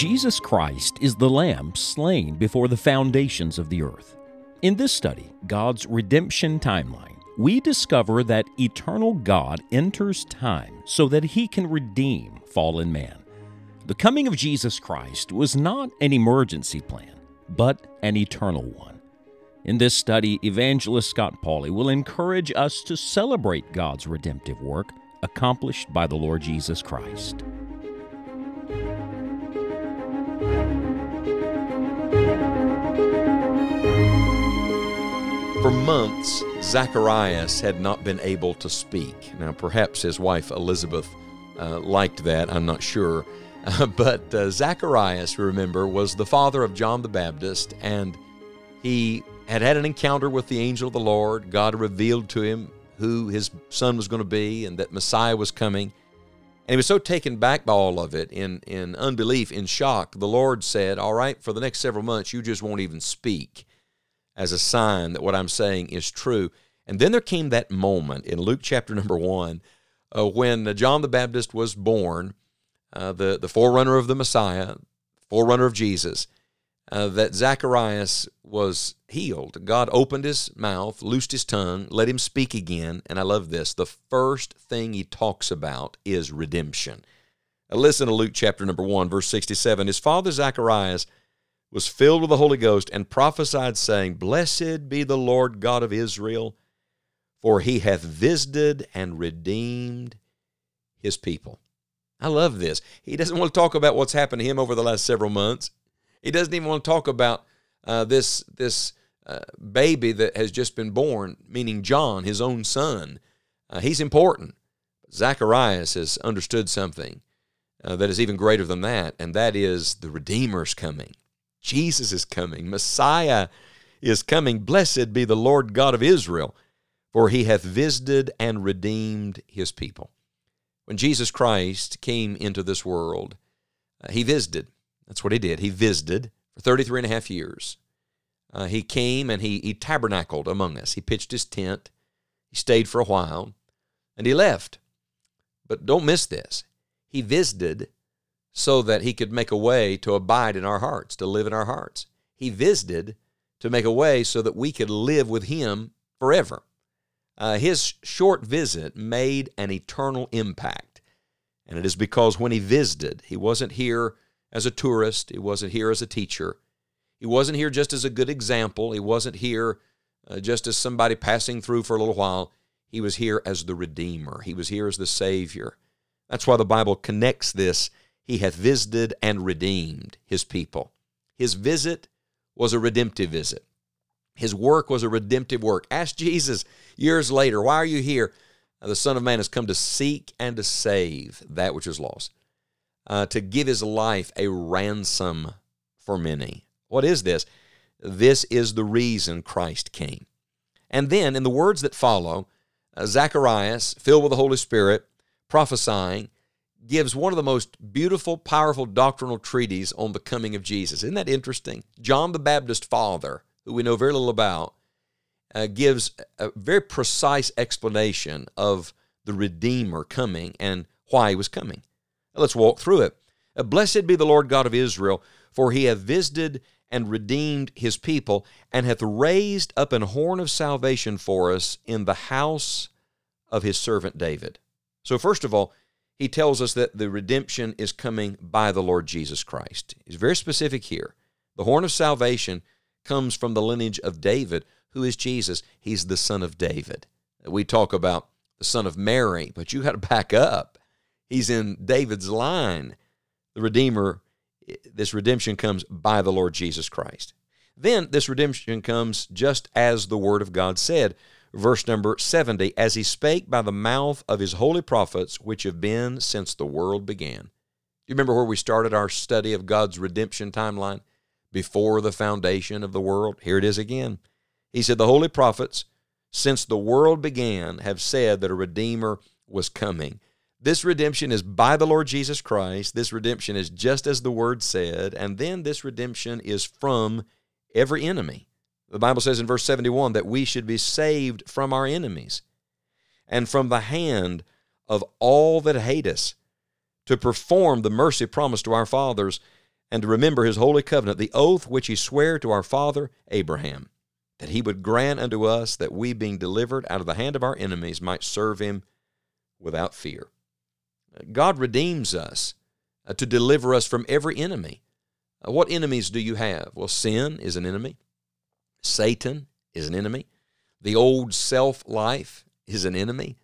Jesus Christ is the Lamb slain before the foundations of the earth. In this study, God's redemption timeline, we discover that eternal God enters time so that he can redeem fallen man. The coming of Jesus Christ was not an emergency plan, but an eternal one. In this study, evangelist Scott Pauley will encourage us to celebrate God's redemptive work accomplished by the Lord Jesus Christ. For months, Zacharias had not been able to speak. Now, perhaps his wife Elizabeth uh, liked that, I'm not sure. Uh, but uh, Zacharias, remember, was the father of John the Baptist, and he had had an encounter with the angel of the Lord. God revealed to him who his son was going to be and that Messiah was coming. And he was so taken back by all of it in, in unbelief, in shock. The Lord said, All right, for the next several months, you just won't even speak as a sign that what I'm saying is true. And then there came that moment in Luke chapter number one uh, when John the Baptist was born, uh, the, the forerunner of the Messiah, forerunner of Jesus, uh, that Zacharias was healed. God opened his mouth, loosed his tongue, let him speak again. And I love this. The first thing he talks about is redemption. Listen to Luke chapter number 1, verse 67. His father Zacharias was filled with the Holy Ghost and prophesied, saying, Blessed be the Lord God of Israel, for he hath visited and redeemed his people. I love this. He doesn't want to talk about what's happened to him over the last several months. He doesn't even want to talk about uh, this this uh, baby that has just been born, meaning John, his own son. Uh, he's important. Zacharias has understood something uh, that is even greater than that, and that is the Redeemer's coming. Jesus is coming. Messiah is coming. Blessed be the Lord God of Israel, for he hath visited and redeemed his people. When Jesus Christ came into this world, uh, he visited. That's what he did. He visited for 33 and a half years. Uh, he came and he, he tabernacled among us. He pitched his tent. He stayed for a while and he left. But don't miss this. He visited so that he could make a way to abide in our hearts, to live in our hearts. He visited to make a way so that we could live with him forever. Uh, his short visit made an eternal impact. And it is because when he visited, he wasn't here as a tourist, he wasn't here as a teacher, he wasn't here just as a good example, he wasn't here uh, just as somebody passing through for a little while. He was here as the Redeemer, he was here as the Savior. That's why the Bible connects this he hath visited and redeemed his people. His visit was a redemptive visit. His work was a redemptive work. Ask Jesus years later, Why are you here? The Son of Man has come to seek and to save that which is lost, uh, to give his life a ransom for many. What is this? This is the reason Christ came. And then, in the words that follow, uh, Zacharias, filled with the Holy Spirit, prophesying, gives one of the most beautiful, powerful doctrinal treatises on the coming of Jesus. Isn't that interesting? John the Baptist father, who we know very little about, uh, gives a very precise explanation of the Redeemer coming and why he was coming. Let's walk through it. Uh, Blessed be the Lord God of Israel, for he hath visited and redeemed his people, and hath raised up an horn of salvation for us in the house of his servant David. So, first of all, he tells us that the redemption is coming by the Lord Jesus Christ. He's very specific here. The horn of salvation comes from the lineage of David, who is Jesus. He's the son of David. We talk about the son of Mary, but you got to back up. He's in David's line. The Redeemer, this redemption comes by the Lord Jesus Christ. Then this redemption comes just as the Word of God said verse number 70 as he spake by the mouth of his holy prophets which have been since the world began you remember where we started our study of god's redemption timeline before the foundation of the world here it is again he said the holy prophets since the world began have said that a redeemer was coming this redemption is by the Lord Jesus Christ. This redemption is just as the word said. And then this redemption is from every enemy. The Bible says in verse 71 that we should be saved from our enemies and from the hand of all that hate us, to perform the mercy promised to our fathers and to remember his holy covenant, the oath which he sware to our father Abraham, that he would grant unto us that we, being delivered out of the hand of our enemies, might serve him without fear. God redeems us uh, to deliver us from every enemy. Uh, what enemies do you have? Well, sin is an enemy, Satan is an enemy, the old self life is an enemy,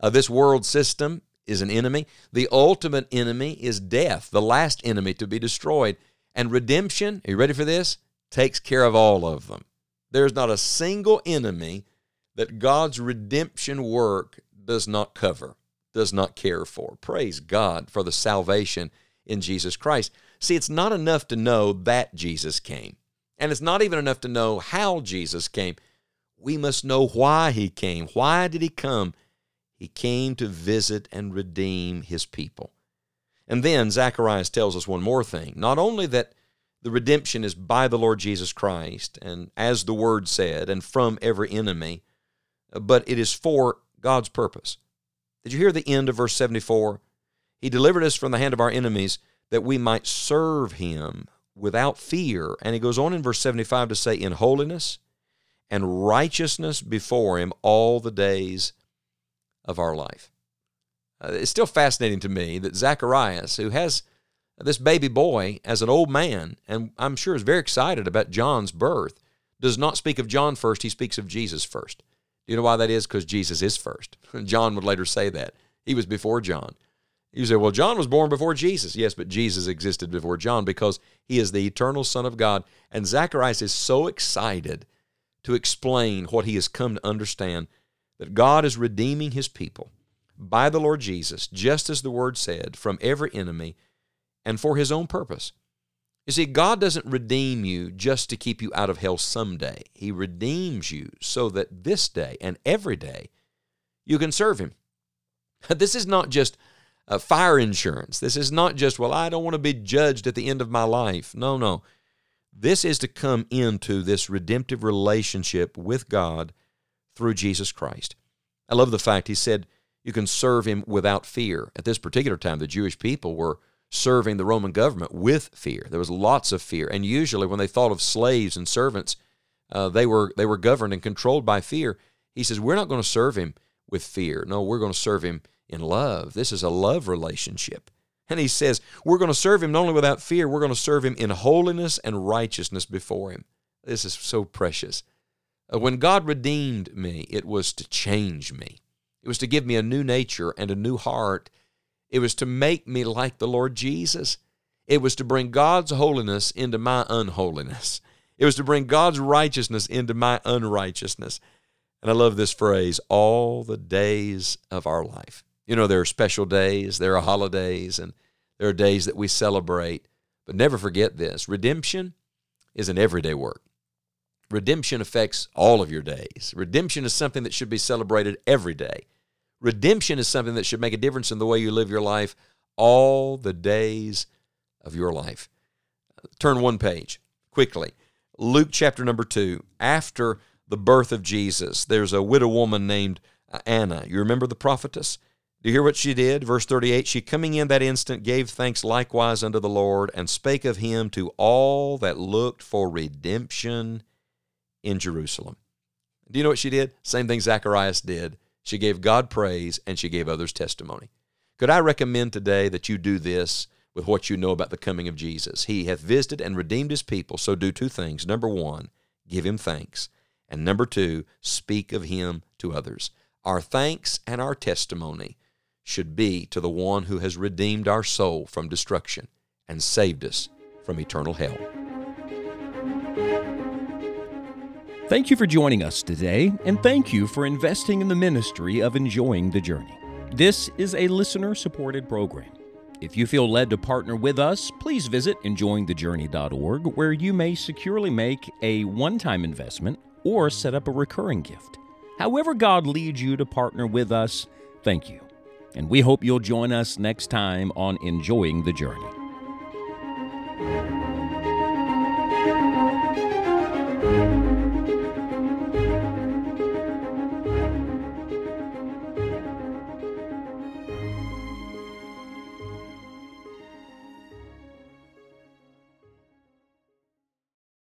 uh, this world system is an enemy. The ultimate enemy is death, the last enemy to be destroyed. And redemption, are you ready for this? Takes care of all of them. There's not a single enemy that God's redemption work does not cover, does not care for. Praise God for the salvation in Jesus Christ. See, it's not enough to know that Jesus came, and it's not even enough to know how Jesus came. We must know why he came. Why did he come? He came to visit and redeem his people. And then Zacharias tells us one more thing not only that the redemption is by the Lord Jesus Christ, and as the word said, and from every enemy, but it is for God's purpose. Did you hear the end of verse 74? He delivered us from the hand of our enemies that we might serve him without fear. And he goes on in verse 75 to say, in holiness and righteousness before him all the days of our life. Uh, it's still fascinating to me that Zacharias, who has this baby boy as an old man, and I'm sure is very excited about John's birth, does not speak of John first, he speaks of Jesus first. Do you know why that is? Because Jesus is first. John would later say that. He was before John. You say, well, John was born before Jesus. Yes, but Jesus existed before John because he is the eternal Son of God. And Zacharias is so excited to explain what he has come to understand that God is redeeming his people by the Lord Jesus, just as the word said, from every enemy and for his own purpose. You see, God doesn't redeem you just to keep you out of hell someday. He redeems you so that this day and every day you can serve him. This is not just a fire insurance. This is not just, well, I don't want to be judged at the end of my life. No, no. This is to come into this redemptive relationship with God through Jesus Christ. I love the fact he said you can serve him without fear. At this particular time, the Jewish people were serving the Roman government with fear. There was lots of fear, and usually when they thought of slaves and servants, uh, they were they were governed and controlled by fear. He says we're not going to serve him with fear. No, we're going to serve him in love. This is a love relationship. And he says we're going to serve him not only without fear, we're going to serve him in holiness and righteousness before him. This is so precious. Uh, when God redeemed me, it was to change me. It was to give me a new nature and a new heart. It was to make me like the Lord Jesus. It was to bring God's holiness into my unholiness. It was to bring God's righteousness into my unrighteousness. And I love this phrase all the days of our life. You know, there are special days, there are holidays, and there are days that we celebrate. But never forget this redemption is an everyday work. Redemption affects all of your days. Redemption is something that should be celebrated every day. Redemption is something that should make a difference in the way you live your life all the days of your life. Turn one page quickly. Luke chapter number two. After the birth of Jesus, there's a widow woman named Anna. You remember the prophetess? Do you hear what she did? Verse 38 She coming in that instant gave thanks likewise unto the Lord and spake of him to all that looked for redemption in Jerusalem. Do you know what she did? Same thing Zacharias did. She gave God praise and she gave others testimony. Could I recommend today that you do this with what you know about the coming of Jesus? He hath visited and redeemed his people, so do two things. Number one, give him thanks. And number two, speak of him to others. Our thanks and our testimony should be to the one who has redeemed our soul from destruction and saved us from eternal hell. Thank you for joining us today, and thank you for investing in the ministry of Enjoying the Journey. This is a listener supported program. If you feel led to partner with us, please visit enjoyingthejourney.org where you may securely make a one time investment or set up a recurring gift. However, God leads you to partner with us, thank you and we hope you'll join us next time on Enjoying the Journey.